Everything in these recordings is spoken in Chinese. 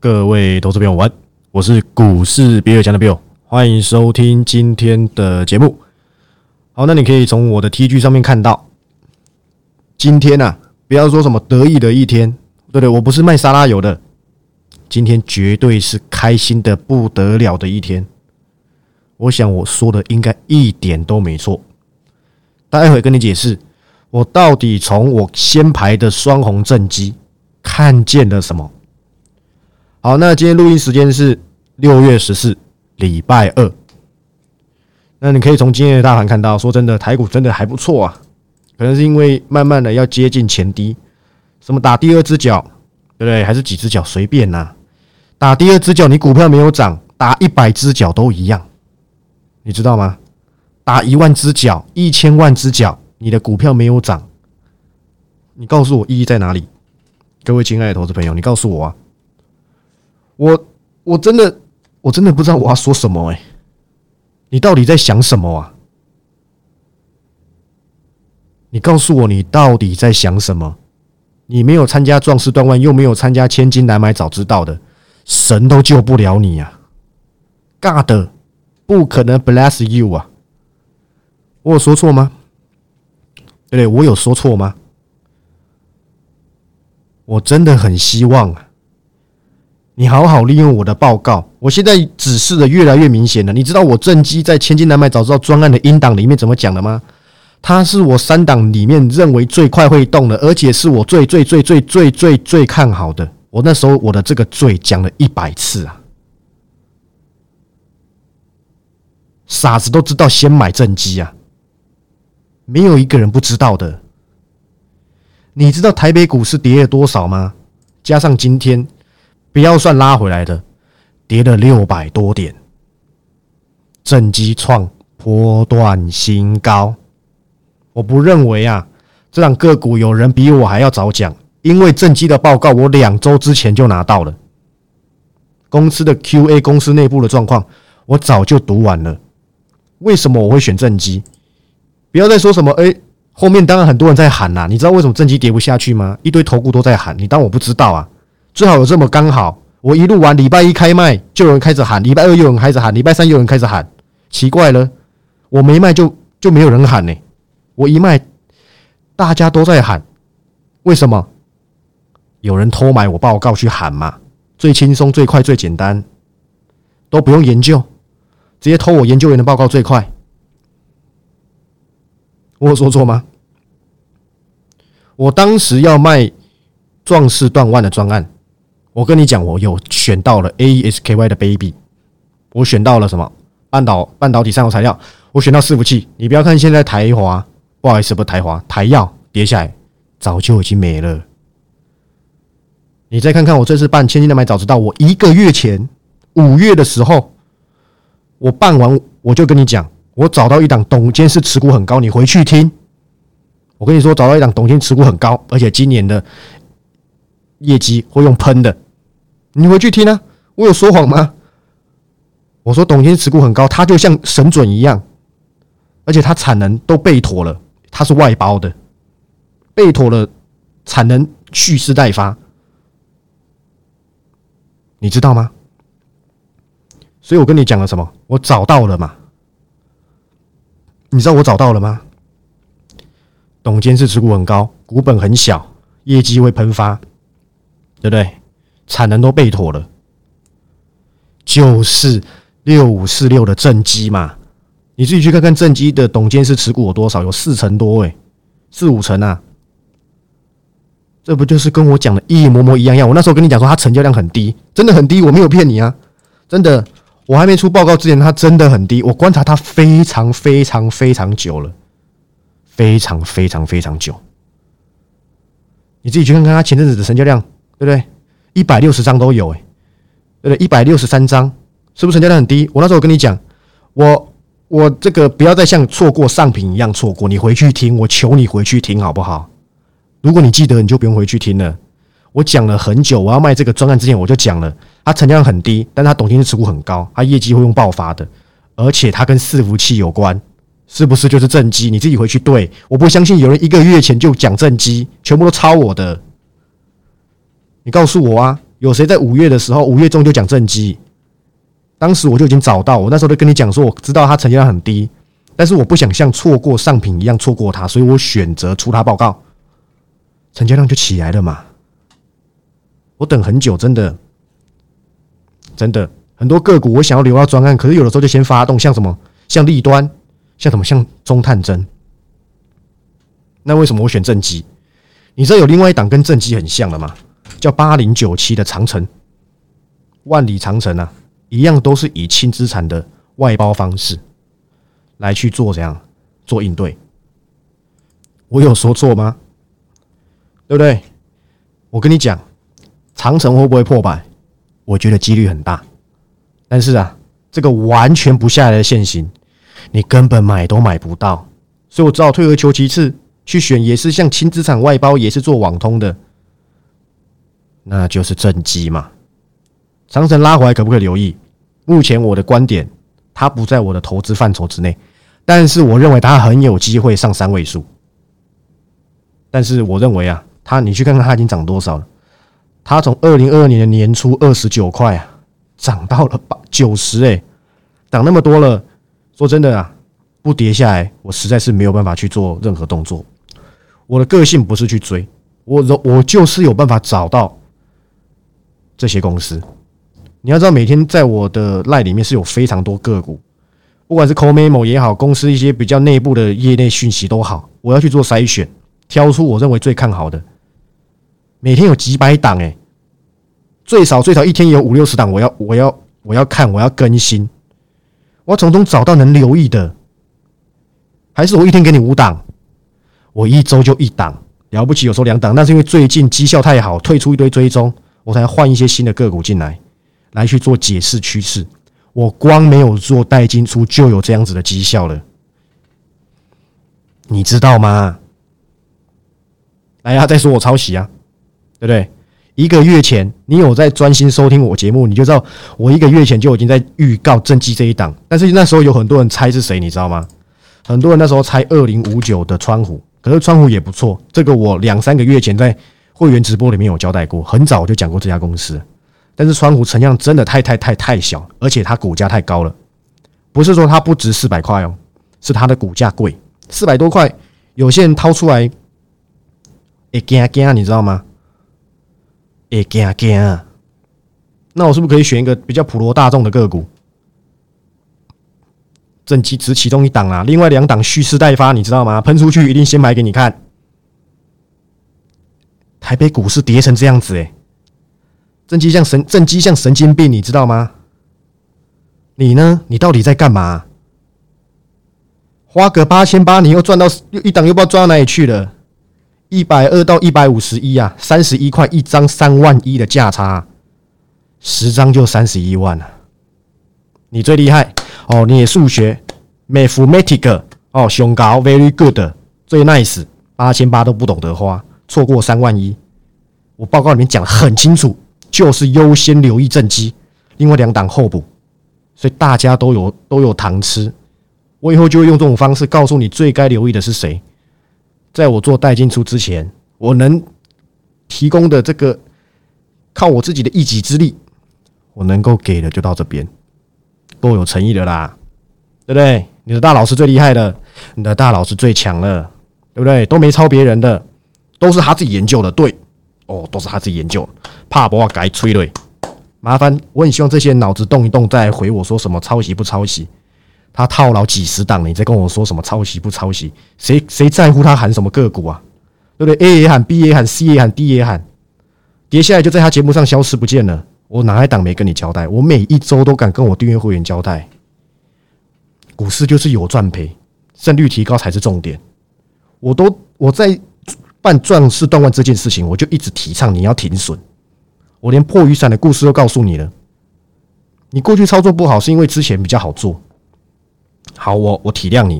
各位投资朋友晚，我是股市比尔强的 Bill，欢迎收听今天的节目。好，那你可以从我的 T G 上面看到，今天啊，不要说什么得意的一天，对对，我不是卖沙拉油的，今天绝对是开心的不得了的一天。我想我说的应该一点都没错，待会跟你解释，我到底从我先排的双红正机看见了什么。好，那今天录音时间是六月十四，礼拜二。那你可以从今天的大盘看到，说真的，台股真的还不错啊。可能是因为慢慢的要接近前低，什么打第二只脚，对不对？还是几只脚随便呐？打第二只脚，你股票没有涨，打一百只脚都一样，你知道吗？打一万只脚，一千万只脚，你的股票没有涨，你告诉我意义在哪里？各位亲爱的投资朋友，你告诉我啊！我我真的我真的不知道我要说什么哎，你到底在想什么啊？你告诉我你到底在想什么？你没有参加壮士断腕，又没有参加千金难买早知道的，神都救不了你啊！God 不可能 bless you 啊！我有说错吗？对不对？我有说错吗？我真的很希望啊！你好好利用我的报告，我现在指示的越来越明显了。你知道我正机在千金难买早知道专案的音档里面怎么讲的吗？它是我三档里面认为最快会动的，而且是我最最最最最最最看好的。我那时候我的这个最讲了一百次啊，傻子都知道先买正机啊，没有一个人不知道的。你知道台北股市跌了多少吗？加上今天。不要算拉回来的，跌了六百多点，正基创波段新高。我不认为啊，这档个股有人比我还要早讲，因为正基的报告我两周之前就拿到了。公司的 Q&A，公司内部的状况，我早就读完了。为什么我会选正基？不要再说什么哎，后面当然很多人在喊呐。你知道为什么正基跌不下去吗？一堆头股都在喊，你当我不知道啊？最好有这么刚好，我一路玩礼拜一开卖，就有人开始喊；礼拜二又有人开始喊；礼拜三又有人开始喊。奇怪了，我没卖就就没有人喊呢？我一卖，大家都在喊，为什么？有人偷买我报告去喊嘛？最轻松、最快、最简单，都不用研究，直接偷我研究员的报告最快。我有说错吗？我当时要卖壮士断腕的专案。我跟你讲，我有选到了 AESKY 的 baby，我选到了什么半导半导体上游材料，我选到伺服器。你不要看现在台华，不好意思，不台华，台药跌下来，早就已经没了。你再看看我这次办千金难买早知道，我一个月前五月的时候，我办完我就跟你讲，我找到一档董监事持股很高，你回去听。我跟你说，找到一档董监持股很高，而且今年的业绩会用喷的。你回去听啊！我有说谎吗？我说董监持股很高，他就像神准一样，而且他产能都备妥了，他是外包的，备妥了，产能蓄势待发，你知道吗？所以我跟你讲了什么？我找到了嘛？你知道我找到了吗？董监是持股很高，股本很小，业绩会喷发，对不对？产能都备妥了，就是六五四六的正机嘛，你自己去看看正机的董监事持股有多少，有四成多哎，四五成啊，这不就是跟我讲的一模模一样样？我那时候跟你讲说它成交量很低，真的很低，我没有骗你啊，真的，我还没出报告之前它真的很低，我观察它非常非常非常久了，非常非常非常久，你自己去看看它前阵子的成交量，对不对？一百六十张都有哎，对不对？一百六十三张，是不是成交量很低？我那时候跟你讲，我我这个不要再像错过上品一样错过，你回去听，我求你回去听好不好？如果你记得，你就不用回去听了。我讲了很久，我要卖这个专案之前我就讲了，它成交量很低，但它董监事持股很高，它业绩会用爆发的，而且它跟伺服器有关，是不是就是正机？你自己回去对，我不相信有人一个月前就讲正机，全部都抄我的。你告诉我啊，有谁在五月的时候，五月中就讲正机？当时我就已经找到，我那时候就跟你讲说，我知道它成交量很低，但是我不想像错过上品一样错过它，所以我选择出它报告，成交量就起来了嘛。我等很久，真的，真的很多个股我想要留到专案，可是有的时候就先发动，像什么像立端，像什么像中探针。那为什么我选正机？你知道有另外一档跟正机很像的吗？叫八零九七的长城，万里长城啊，一样都是以轻资产的外包方式来去做怎样做应对。我有说错吗？对不对？我跟你讲，长城会不会破百？我觉得几率很大。但是啊，这个完全不下来的现行，你根本买都买不到，所以我只好退而求其次，去选也是像轻资产外包，也是做网通的。那就是正机嘛，长城拉回来可不可以留意？目前我的观点，它不在我的投资范畴之内，但是我认为它很有机会上三位数。但是我认为啊，它你去看看它已经涨多少了？它从二零二二年的年初二十九块啊，涨到了八九十哎，涨那么多了。说真的啊，不跌下来，我实在是没有办法去做任何动作。我的个性不是去追，我我就是有办法找到。这些公司，你要知道，每天在我的赖里面是有非常多个股，不管是 c o memo 也好，公司一些比较内部的业内讯息都好，我要去做筛选，挑出我认为最看好的。每天有几百档，哎，最少最少一天有五六十档，我要我要我要看，我要更新，我要从中找到能留意的，还是我一天给你五档，我一周就一档，了不起有时候两档，那是因为最近绩效太好，退出一堆追踪。我才换一些新的个股进来，来去做解释趋势。我光没有做带金出就有这样子的绩效了，你知道吗？来呀，再说我抄袭啊，对不对？一个月前你有在专心收听我节目，你就知道我一个月前就已经在预告正绩这一档。但是那时候有很多人猜是谁，你知道吗？很多人那时候猜二零五九的川湖，可是川湖也不错。这个我两三个月前在。会员直播里面有交代过，很早我就讲过这家公司，但是川湖成量真的太太太太小，而且它股价太高了，不是说它不值四百块哦，是它的股价贵，四百多块，有些人掏出来，哎惊惊，你知道吗？哎惊惊，那我是不是可以选一个比较普罗大众的个股？正其只其中一档啊，另外两档蓄势待发，你知道吗？喷出去一定先买给你看。台北股市跌成这样子，哎，正机像神，正机像神经病，你知道吗？你呢？你到底在干嘛？花个八千八，你又赚到又一档，又不知道赚到哪里去了。一百二到一百五十一啊，三十一块一张，三万一的价差，十张就三十一万了。你最厉害哦！你也数学，mathematic 哦，胸高，very good，最 nice，八千八都不懂得花。错过三万一，我报告里面讲的很清楚，就是优先留意正机，另外两档候补，所以大家都有都有糖吃。我以后就会用这种方式告诉你最该留意的是谁。在我做代进出之前，我能提供的这个靠我自己的一己之力，我能够给的就到这边，够有诚意的啦，对不对？你的大佬是最厉害的，你的大佬是最强的，对不对？都没抄别人的。都是他自己研究的，对，哦，都是他自己研究，怕不怕改催泪？麻烦，我很希望这些脑子动一动，再回我说什么抄袭不抄袭？他套牢几十档，你再跟我说什么抄袭不抄袭？谁谁在乎他喊什么个股啊？对不对？A 也喊，B 也喊，C 也喊，D 也喊，跌下来就在他节目上消失不见了。我哪一档没跟你交代？我每一周都敢跟我订阅会员交代，股市就是有赚赔，胜率提高才是重点。我都我在。办壮士断腕这件事情，我就一直提倡你要停损。我连破雨伞的故事都告诉你了。你过去操作不好，是因为之前比较好做。好，我我体谅你，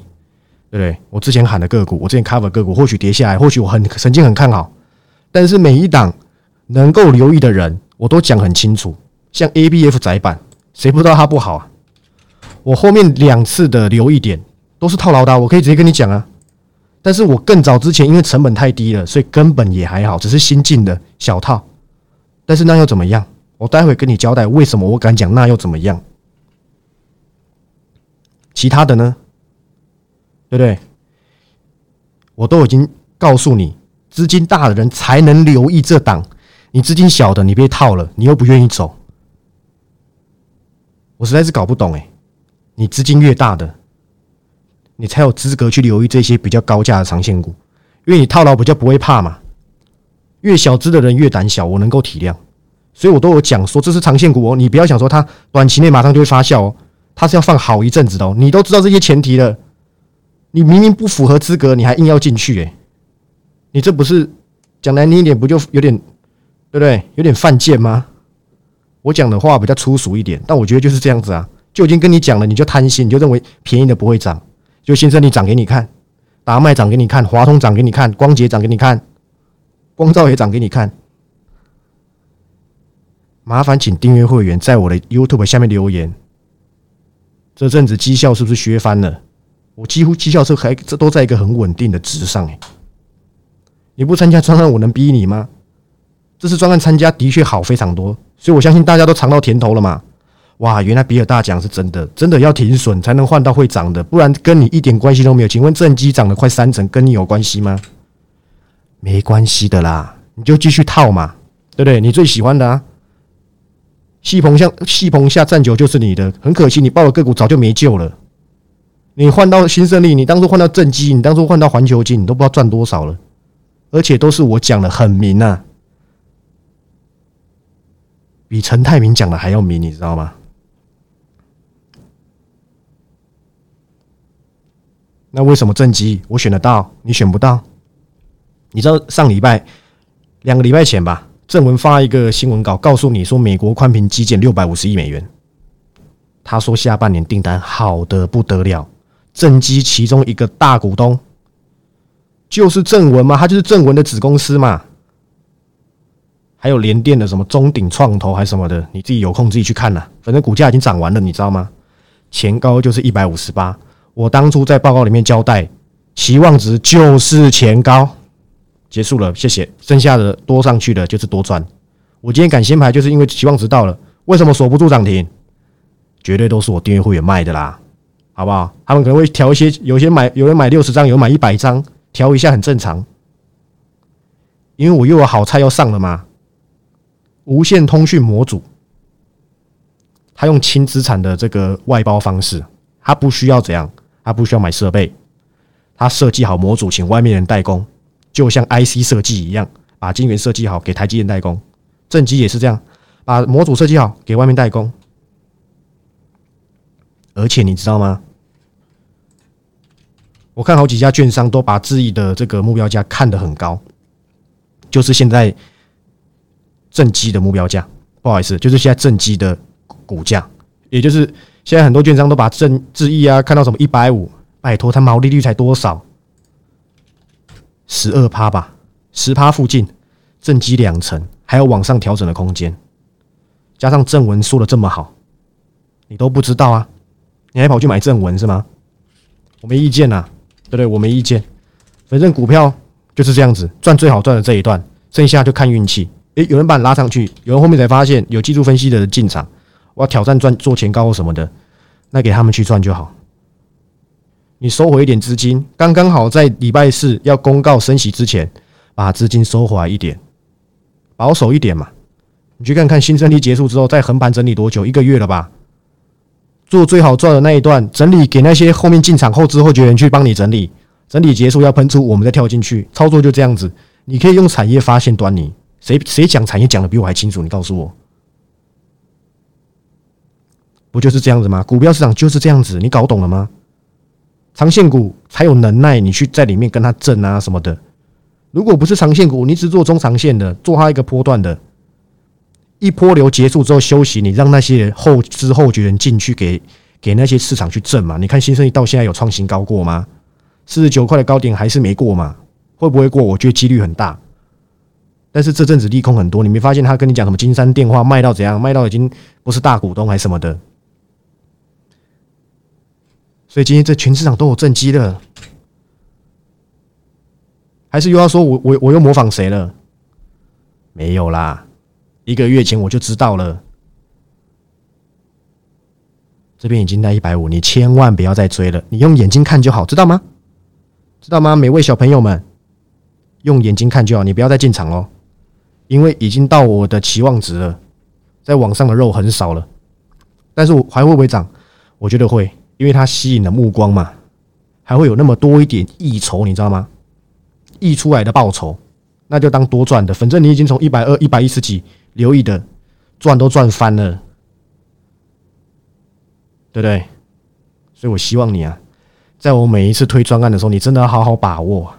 对不对？我之前喊的个股，我之前 cover 个股，或许跌下来，或许我很曾经很看好，但是每一档能够留意的人，我都讲很清楚。像 A B F 窄板，谁不知道它不好啊？我后面两次的留意点都是套牢的，我可以直接跟你讲啊。但是我更早之前，因为成本太低了，所以根本也还好，只是新进的小套。但是那又怎么样？我待会跟你交代为什么我敢讲那又怎么样？其他的呢？对不对？我都已经告诉你，资金大的人才能留意这档，你资金小的，你被套了，你又不愿意走，我实在是搞不懂哎。你资金越大的，你才有资格去留意这些比较高价的长线股，因为你套牢比较不会怕嘛。越小资的人越胆小，我能够体谅，所以我都有讲说这是长线股哦，你不要想说它短期内马上就会发酵哦，它是要放好一阵子的哦。你都知道这些前提了，你明明不符合资格，你还硬要进去，诶，你这不是讲难听一点，不就有点对不对？有点犯贱吗？我讲的话比较粗俗一点，但我觉得就是这样子啊。就已经跟你讲了，你就贪心，你就认为便宜的不会涨，就新生你涨给你看，达麦涨给你看，华通涨给你看，光捷涨给你看，光照也涨给你看。麻烦请订阅会员在我的 YouTube 下面留言。这阵子绩效是不是削翻了？我几乎绩效是还这都在一个很稳定的值上哎。你不参加专案，我能逼你吗？这次专案参加的确好非常多，所以我相信大家都尝到甜头了嘛。哇，原来比尔大奖是真的，真的要停损才能换到会涨的，不然跟你一点关系都没有。请问正机涨了快三成，跟你有关系吗？没关系的啦，你就继续套嘛，对不对？你最喜欢的啊，细棚下细棚下站久就是你的，很可惜你报了个股早就没救了。你换到新胜利，你当初换到正机，你当初换到环球金，你都不知道赚多少了，而且都是我讲的很明啊，比陈泰明讲的还要明，你知道吗？那为什么正极我选得到，你选不到？你知道上礼拜两个礼拜前吧，正文发一个新闻稿，告诉你说美国宽频基建六百五十亿美元。他说下半年订单好的不得了，正基其中一个大股东就是正文嘛，他就是正文的子公司嘛。还有联电的什么中鼎创投还是什么的，你自己有空自己去看呐。反正股价已经涨完了，你知道吗？前高就是一百五十八。我当初在报告里面交代，期望值就是前高，结束了，谢谢。剩下的多上去的就是多赚。我今天敢先排，就是因为期望值到了。为什么锁不住涨停？绝对都是我订阅会员卖的啦，好不好？他们可能会调一些，有些买，有人买六十张，有人买一百张，调一下很正常。因为我又有好菜要上了嘛。无线通讯模组，他用轻资产的这个外包方式，他不需要怎样。他不需要买设备，他设计好模组，请外面人代工，就像 IC 设计一样，把晶圆设计好给台积电代工。正极也是这样，把模组设计好给外面代工。而且你知道吗？我看好几家券商都把自己的这个目标价看得很高，就是现在正基的目标价，不好意思，就是现在正基的股价，也就是。现在很多券商都把正智亿啊看到什么一百五，拜托，它毛利率才多少？十二趴吧，十趴附近，正基两成，还有往上调整的空间。加上正文说的这么好，你都不知道啊？你还跑去买正文是吗？我没意见呐，对不对？我没意见，反正股票就是这样子，赚最好赚的这一段，剩下就看运气。诶，有人把你拉上去，有人后面才发现有技术分析的人进场。我要挑战赚做前高或什么的，那给他们去赚就好。你收回一点资金，刚刚好在礼拜四要公告升息之前，把资金收回来一点，保守一点嘛。你去看看新整理结束之后，再横盘整理多久？一个月了吧？做最好赚的那一段整理，给那些后面进场后知后觉人去帮你整理。整理结束要喷出，我们再跳进去操作，就这样子。你可以用产业发现端倪，谁谁讲产业讲的比我还清楚？你告诉我。不就是这样子吗？股票市场就是这样子，你搞懂了吗？长线股才有能耐，你去在里面跟它挣啊什么的。如果不是长线股，你只做中长线的，做它一个波段的，一波流结束之后休息，你让那些后知后觉人进去给给那些市场去挣嘛？你看新生意到现在有创新高过吗？四十九块的高点还是没过嘛？会不会过？我觉得几率很大。但是这阵子利空很多，你没发现他跟你讲什么金山电话卖到怎样？卖到已经不是大股东还是什么的？所以今天这全市场都有正机的，还是又要说我我我又模仿谁了？没有啦，一个月前我就知道了。这边已经在一百五，你千万不要再追了，你用眼睛看就好，知道吗？知道吗？每位小朋友们，用眼睛看就好，你不要再进场哦，因为已经到我的期望值了，在网上的肉很少了，但是我还会不会涨？我觉得会，因为它吸引了目光嘛，还会有那么多一点溢酬，你知道吗？溢出来的报酬，那就当多赚的，反正你已经从一百二、一百一十几留意的赚都赚翻了。对不对？所以我希望你啊，在我每一次推专案的时候，你真的要好好把握。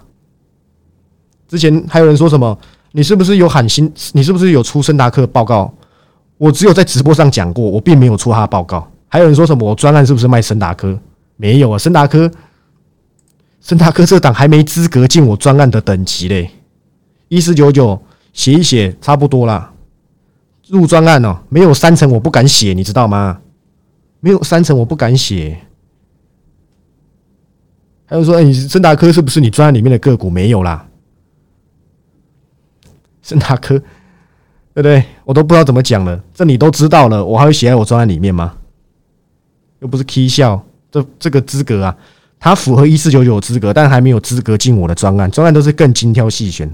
之前还有人说什么，你是不是有喊新？你是不是有出森达克报告？我只有在直播上讲过，我并没有出他的报告。还有人说什么，我专案是不是卖森达科？没有啊，森达科，森达科这档还没资格进我专案的等级嘞。一四九九写一写，差不多啦。入专案哦，没有三层我不敢写，你知道吗？没有三层，我不敢写。还有说，哎你森达科是不是你专案里面的个股？没有啦，森达科，对不对？我都不知道怎么讲了。这你都知道了，我还会写在我专案里面吗？又不是 K 笑，这这个资格啊，他符合一四九九资格，但还没有资格进我的专案。专案都是更精挑细选。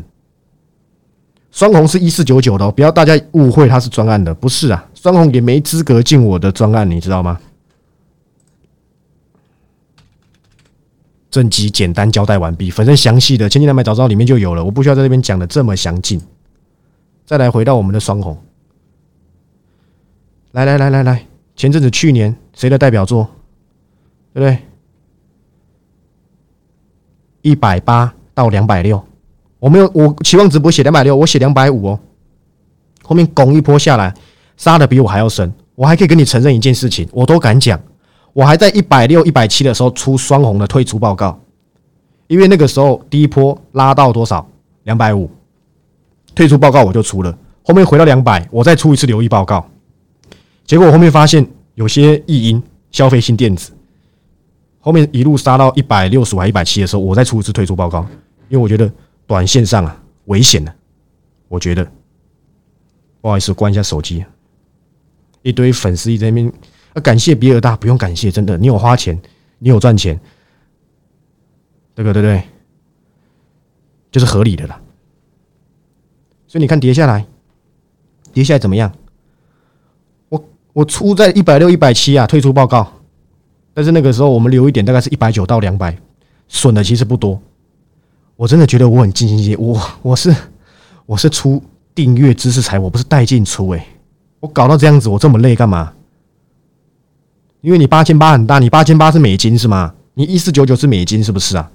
双红是一四九九的，不要大家误会他是专案的，不是啊。双红也没资格进我的专案，你知道吗？正极简单交代完毕，反正详细的千金难买早知道里面就有了，我不需要在这边讲的这么详尽。再来回到我们的双红，来来来来来，前阵子去年谁的代表作，对不对？一百八到两百六，我没有，我期望值不写两百六，我写两百五哦。后面拱一波下来。杀的比我还要深，我还可以跟你承认一件事情，我都敢讲，我还在一百六、一百七的时候出双红的退出报告，因为那个时候第一波拉到多少？两百五，退出报告我就出了，后面回到两百，我再出一次留意报告，结果我后面发现有些异音，消费性电子，后面一路杀到一百六十还一百七的时候，我再出一次退出报告，因为我觉得短线上啊危险的，我觉得不好意思关一下手机。一堆粉丝一直在那边，啊，感谢比尔大，不用感谢，真的，你有花钱，你有赚钱，对不对？对，就是合理的啦。所以你看跌下来，跌下来怎么样？我出在一百六、一百七啊，退出报告。但是那个时候我们留一点，大概是一百九到两百，损的其实不多。我真的觉得我很尽心尽力，我我是我是出订阅知识财，我不是带进出哎。我搞到这样子，我这么累干嘛？因为你八千八很大，你八千八是美金是吗？你一四九九是美金是不是啊？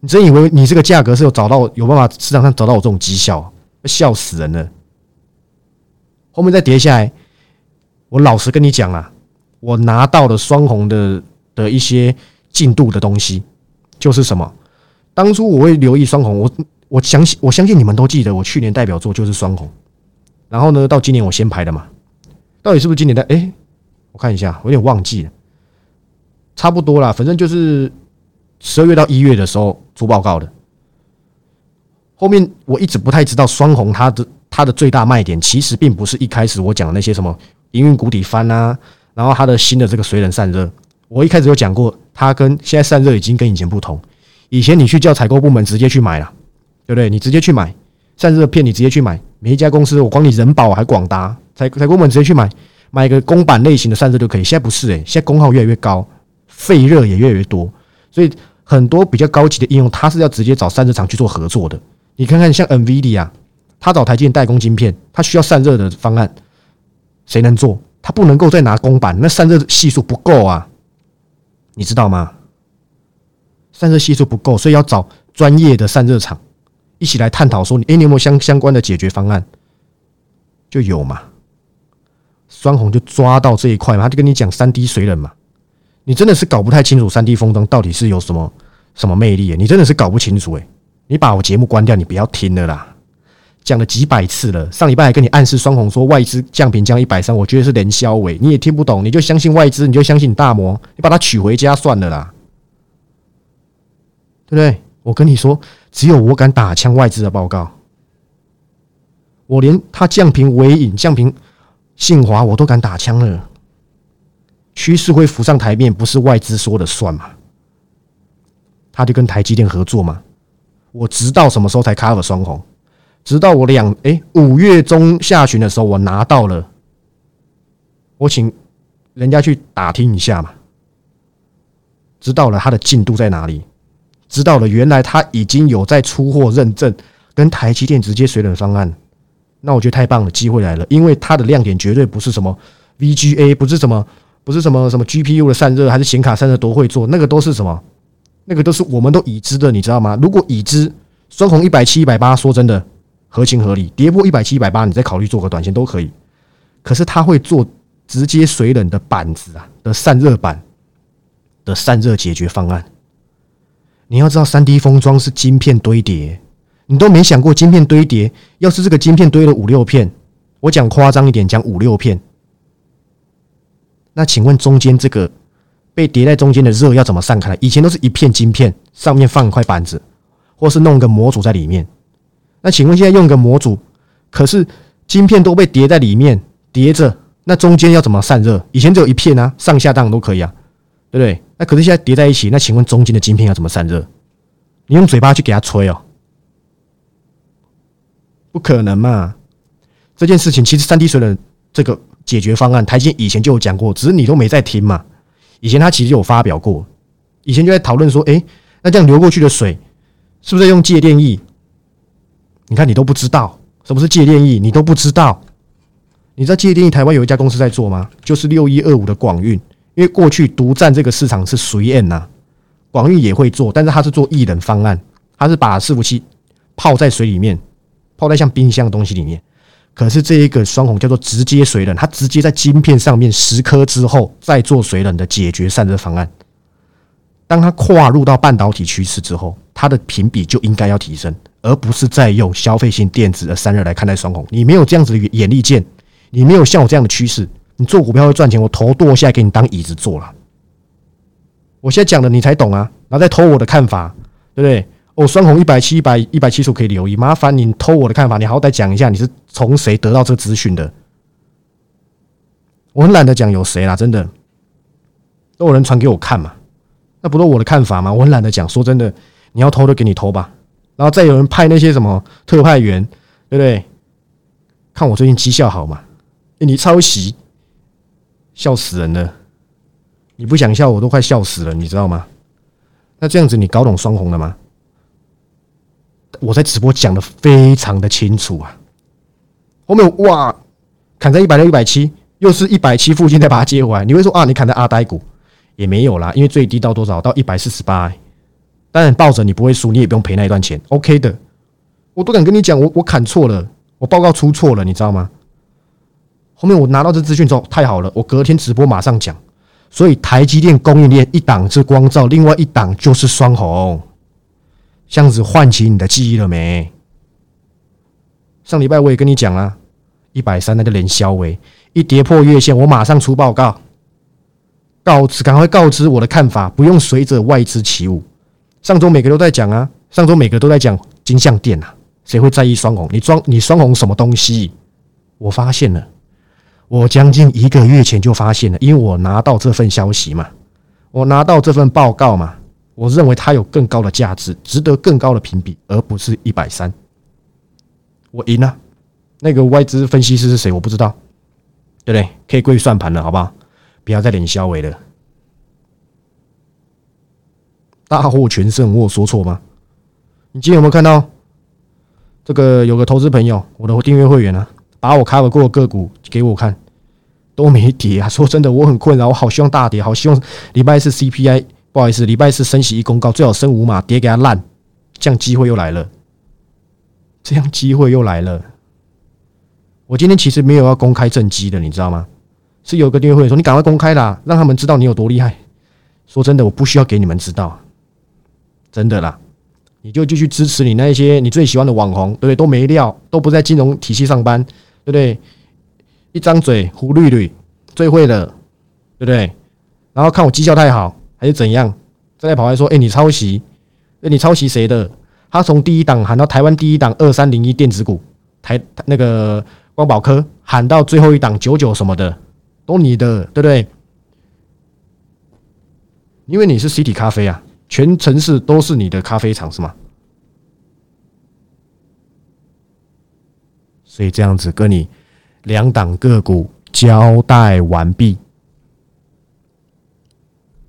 你真以为你这个价格是有找到有办法市场上找到我这种绩效？笑死人了！后面再跌下来，我老实跟你讲啊，我拿到了双红的的一些进度的东西，就是什么？当初我会留意双红，我我相信我相信你们都记得，我去年代表作就是双红。然后呢，到今年我先排的嘛，到底是不是今年的？哎，我看一下，我有点忘记了，差不多啦，反正就是十二月到一月的时候出报告的。后面我一直不太知道双红它的它的最大卖点，其实并不是一开始我讲的那些什么营运谷底翻啊，然后它的新的这个水冷散热，我一开始有讲过，它跟现在散热已经跟以前不同。以前你去叫采购部门直接去买了，对不对？你直接去买散热片，你直接去买。每一家公司，我光你人保还广达，采采购部门直接去买买一个公版类型的散热就可以。现在不是诶，现在功耗越来越高，废热也越来越多，所以很多比较高级的应用，它是要直接找散热厂去做合作的。你看看像 NVIDIA，它找台积电代工晶片，它需要散热的方案，谁能做？他不能够再拿公版，那散热系数不够啊，你知道吗？散热系数不够，所以要找专业的散热厂。一起来探讨说，你哎，你有没有相相关的解决方案？就有嘛，双红就抓到这一块嘛，他就跟你讲三 D 水冷嘛，你真的是搞不太清楚三 D 风灯到底是有什么什么魅力？你真的是搞不清楚哎！你把我节目关掉，你不要听了啦，讲了几百次了，上礼拜还跟你暗示双红说外资降频降一百三，我觉得是连消尾，你也听不懂，你就相信外资，你就相信大魔，你把它取回家算了啦，对不对？我跟你说。只有我敢打枪外资的报告，我连他降频微影、降频信华我都敢打枪了。趋势会浮上台面，不是外资说了算嘛？他就跟台积电合作嘛。我直到什么时候才 cover 双红？直到我两哎五月中下旬的时候，我拿到了。我请人家去打听一下嘛，知道了他的进度在哪里，知道了原来他已经有在出货认证，跟台积电直接水冷方案。那我觉得太棒了，机会来了，因为它的亮点绝对不是什么 VGA，不是什么。不是什么什么 GPU 的散热，还是显卡散热都会做，那个都是什么？那个都是我们都已知的，你知道吗？如果已知双红一百七、一百八，说真的合情合理，跌破一百七、一百八，你再考虑做个短线都可以。可是他会做直接水冷的板子啊的散热板的散热解决方案。你要知道，三 D 封装是晶片堆叠，你都没想过晶片堆叠，要是这个晶片堆了五六片，我讲夸张一点，讲五六片。那请问中间这个被叠在中间的热要怎么散开？以前都是一片晶片，上面放一块板子，或是弄个模组在里面。那请问现在用个模组，可是晶片都被叠在里面叠着，那中间要怎么散热？以前只有一片啊，上下当然都可以啊，对不对？那可是现在叠在一起，那请问中间的晶片要怎么散热？你用嘴巴去给它吹哦，不可能嘛！这件事情其实三 D 水冷这个。解决方案，台积以前就有讲过，只是你都没在听嘛。以前他其实有发表过，以前就在讨论说，哎，那这样流过去的水是不是用介电液？你看你都不知道什么是介电液，你都不知道。你知道介电液台湾有一家公司在做吗？就是六一二五的广运，因为过去独占这个市场是随燕呐，广运也会做，但是他是做液冷方案，他是把伺服器泡在水里面，泡在像冰箱的东西里面。可是这一个双红叫做直接水冷，它直接在晶片上面十颗之后再做水冷的解决散热方案。当它跨入到半导体趋势之后，它的评比就应该要提升，而不是再用消费性电子的散热来看待双红。你没有这样子的眼力见，你没有像我这样的趋势，你做股票会赚钱，我头剁下来给你当椅子坐了。我现在讲的你才懂啊，然后再偷我的看法，对不对？哦，双红一百七、一百一百七十五可以留意。麻烦你偷我的看法，你好歹讲一下你是从谁得到这个资讯的。我很懒得讲有谁啦，真的都有人传给我看嘛，那不都我的看法吗？我很懒得讲。说真的，你要偷就给你偷吧。然后再有人派那些什么特派员，对不对？看我最近绩效好嘛？你抄袭，笑死人了！你不想笑，我都快笑死了，你知道吗？那这样子，你搞懂双红了吗？我在直播讲的非常的清楚啊，后面哇，砍在一百六、一百七，又是一百七附近再把它接回来。你会说啊，你砍在阿呆股也没有啦，因为最低到多少？到一百四十八。当然抱着你不会输，你也不用赔那一段钱，OK 的。我都敢跟你讲，我我砍错了，我报告出错了，你知道吗？后面我拿到这资讯之后，太好了，我隔天直播马上讲。所以台积电供应链一档是光照，另外一档就是双红。这样子唤起你的记忆了没？上礼拜我也跟你讲了，一百三那个连消维一跌破月线，我马上出报告，告知赶快告知我的看法，不用随着外资起舞。上周每个都在讲啊，上周每个都在讲金相店啊，谁会在意双红？你装你双红什么东西？我发现了，我将近一个月前就发现了，因为我拿到这份消息嘛，我拿到这份报告嘛。我认为它有更高的价值，值得更高的评比，而不是一百三。我赢了。那个外资分析师是谁？我不知道，对不对？可以归算盘了，好不好？不要再连消维了。大获全胜，我有说错吗？你今天有没有看到这个？有个投资朋友，我的订阅会员啊，把我卡过的个股给我看，都没跌啊。说真的，我很困扰，我好希望大跌，好希望礼拜四 CPI。不好意思，礼拜四升息一公告，最好升五码，跌给他烂，这样机会又来了，这样机会又来了。我今天其实没有要公开正机的，你知道吗？是有个订阅会员说你赶快公开啦，让他们知道你有多厉害。说真的，我不需要给你们知道，真的啦，你就继续支持你那一些你最喜欢的网红，对不对？都没料，都不在金融体系上班，对不对？一张嘴胡绿绿，最会的，对不对？然后看我绩效太好。还是怎样？再来跑来说，哎，你抄袭？哎，你抄袭谁的？他从第一档喊到台湾第一档二三零一电子股，台那个光宝科喊到最后一档九九什么的，都你的，对不对？因为你是 CT 咖啡啊，全城市都是你的咖啡厂，是吗？所以这样子跟你两档个股交代完毕，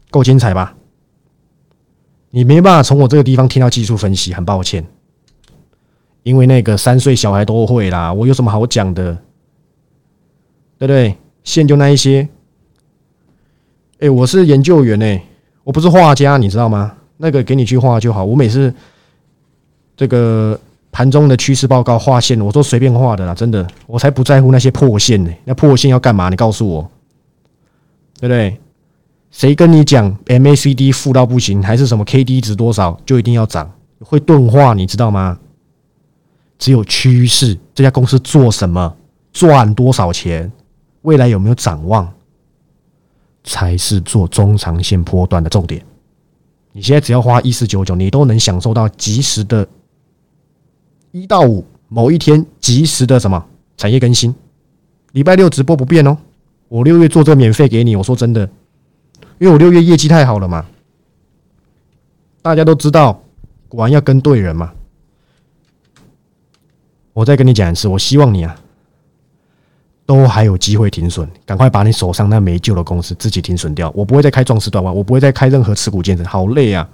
够精彩吧？你没办法从我这个地方听到技术分析，很抱歉，因为那个三岁小孩都会啦，我有什么好讲的？对不对？线就那一些。哎，我是研究员哎，我不是画家，你知道吗？那个给你去画就好，我每次这个。盘中的趋势报告画线，我都随便画的啦，真的，我才不在乎那些破线呢。那破线要干嘛？你告诉我，对不对？谁跟你讲 MACD 负到不行，还是什么 KD 值多少就一定要涨？会钝化，你知道吗？只有趋势，这家公司做什么，赚多少钱，未来有没有展望，才是做中长线波段的重点。你现在只要花一四九九，你都能享受到及时的。一到五某一天及时的什么产业更新，礼拜六直播不变哦。我六月做这免费给你，我说真的，因为我六月业绩太好了嘛。大家都知道，果然要跟对人嘛。我再跟你讲一次，我希望你啊，都还有机会停损，赶快把你手上那没救的公司自己停损掉。我不会再开壮士断腕，我不会再开任何持股建设，好累啊！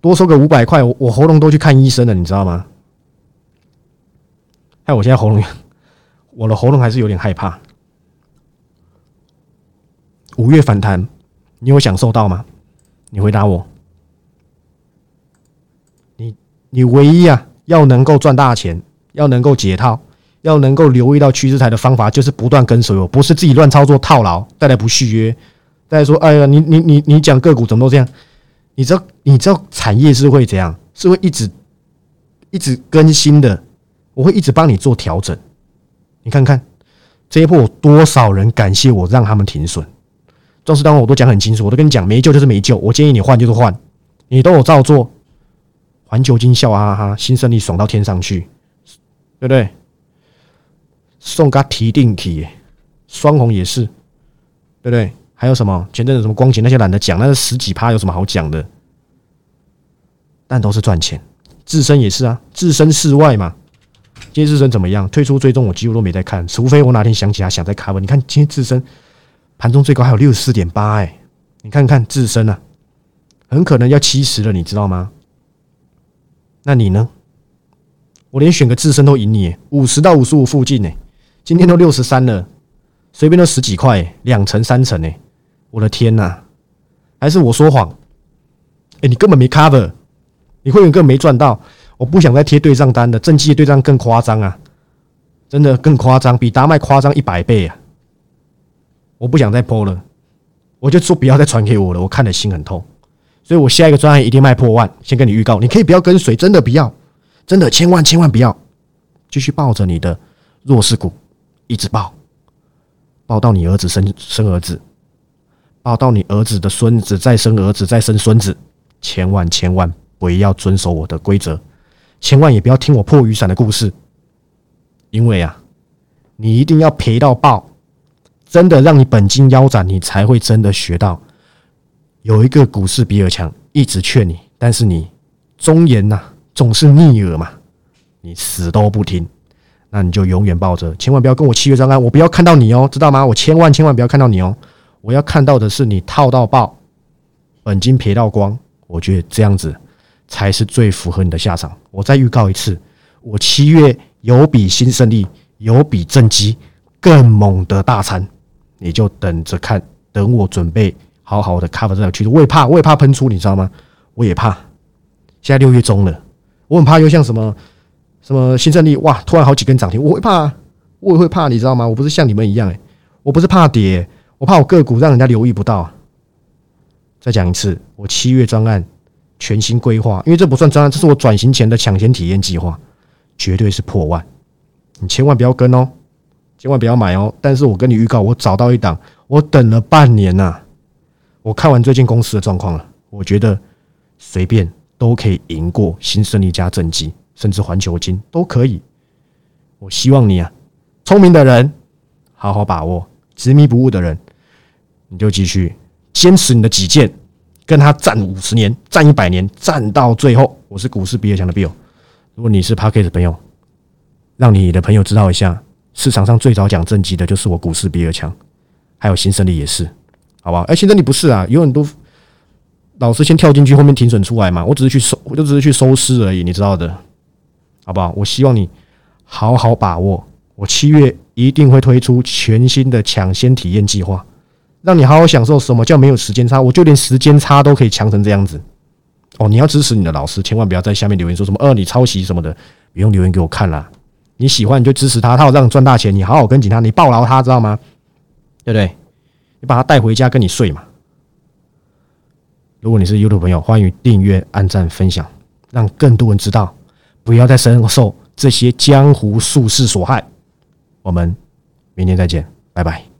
多收个五百块，我我喉咙都去看医生了，你知道吗？害我现在喉咙，我的喉咙还是有点害怕。五月反弹，你有享受到吗？你回答我。你你唯一啊，要能够赚大钱，要能够解套，要能够留意到趋势台的方法，就是不断跟随我，不是自己乱操作套牢，带来不续约。大家说，哎呀，你你你你讲个股怎么都这样？你知道你知道产业是会怎样？是会一直一直更新的。我会一直帮你做调整，你看看这一波有多少人感谢我让他们停损？壮士当我都讲很清楚，我都跟你讲，没救就是没救。我建议你换就是换，你都有照做。环球金笑啊哈哈，新胜利爽到天上去，对不对？送他提定体，双红也是，对不对？还有什么前阵子什么光景那些懒得讲，那是十几趴，有什么好讲的？但都是赚钱，自身也是啊，置身事外嘛。今天自身怎么样？退出追踪我几乎都没在看，除非我哪天想起来想再卡文。你看今天自身盘中最高还有六十四点八，哎，你看看自身啊，很可能要七十了，你知道吗？那你呢？我连选个自身都赢你，五十到五十五附近呢，今天都六十三了，随便都十几块，两成三成呢，我的天哪！还是我说谎？哎，你根本没 cover，你会员根本没赚到。我不想再贴对账单的，正绩对账更夸张啊！真的更夸张，比达麦夸张一百倍啊！我不想再播了，我就说不要再传给我了，我看的心很痛。所以我下一个专案一定卖破万，先跟你预告，你可以不要跟随，真的不要，真的千万千万不要，继续抱着你的弱势股，一直抱，抱到你儿子生生儿子，抱到你儿子的孙子再生儿子再生孙子，千万千万不要遵守我的规则。千万也不要听我破雨伞的故事，因为啊，你一定要赔到爆，真的让你本金腰斩，你才会真的学到。有一个股市比尔强一直劝你，但是你忠言呐总是逆耳嘛，你死都不听，那你就永远抱着，千万不要跟我七月张安，我不要看到你哦，知道吗？我千万千万不要看到你哦，我要看到的是你套到爆，本金赔到光，我觉得这样子。才是最符合你的下场。我再预告一次，我七月有比新胜利、有比正机更猛的大餐，你就等着看。等我准备好好的 cover 这个趋势，我也怕，我也怕喷出，你知道吗？我也怕。现在六月中了，我很怕又像什么什么新胜利哇，突然好几根涨停，我会怕，我也会怕，你知道吗？我不是像你们一样，诶，我不是怕跌，我怕我个股让人家留意不到。再讲一次，我七月专案。全新规划，因为这不算专案，这是我转型前的抢先体验计划，绝对是破万，你千万不要跟哦，千万不要买哦。但是我跟你预告，我找到一档，我等了半年呐，我看完最近公司的状况了，我觉得随便都可以赢过新胜利加正绩，甚至环球金都可以。我希望你啊，聪明的人好好把握，执迷不悟的人，你就继续坚持你的己见，跟他战五十年、战一百年，战到最后。我是股市比尔强的 Bill。如果你是 Parket 的朋友，让你的朋友知道一下，市场上最早讲正绩的就是我股市比尔强，还有新胜利也是，好不好？哎，新胜利不是啊，有很多。老师先跳进去，后面停损出来嘛？我只是去收，我就只是去收尸而已，你知道的，好不好？我希望你好好把握，我七月一定会推出全新的抢先体验计划，让你好好享受什么叫没有时间差。我就连时间差都可以强成这样子。哦，你要支持你的老师，千万不要在下面留言说什么“呃，你抄袭什么的”，不用留言给我看啦。你喜欢你就支持他，他要让你赚大钱，你好好跟紧他，你抱牢他，知道吗？对不对？你把他带回家跟你睡嘛。如果你是 YouTube 朋友，欢迎订阅、按赞、分享，让更多人知道，不要再深受这些江湖术士所害。我们明天再见，拜拜。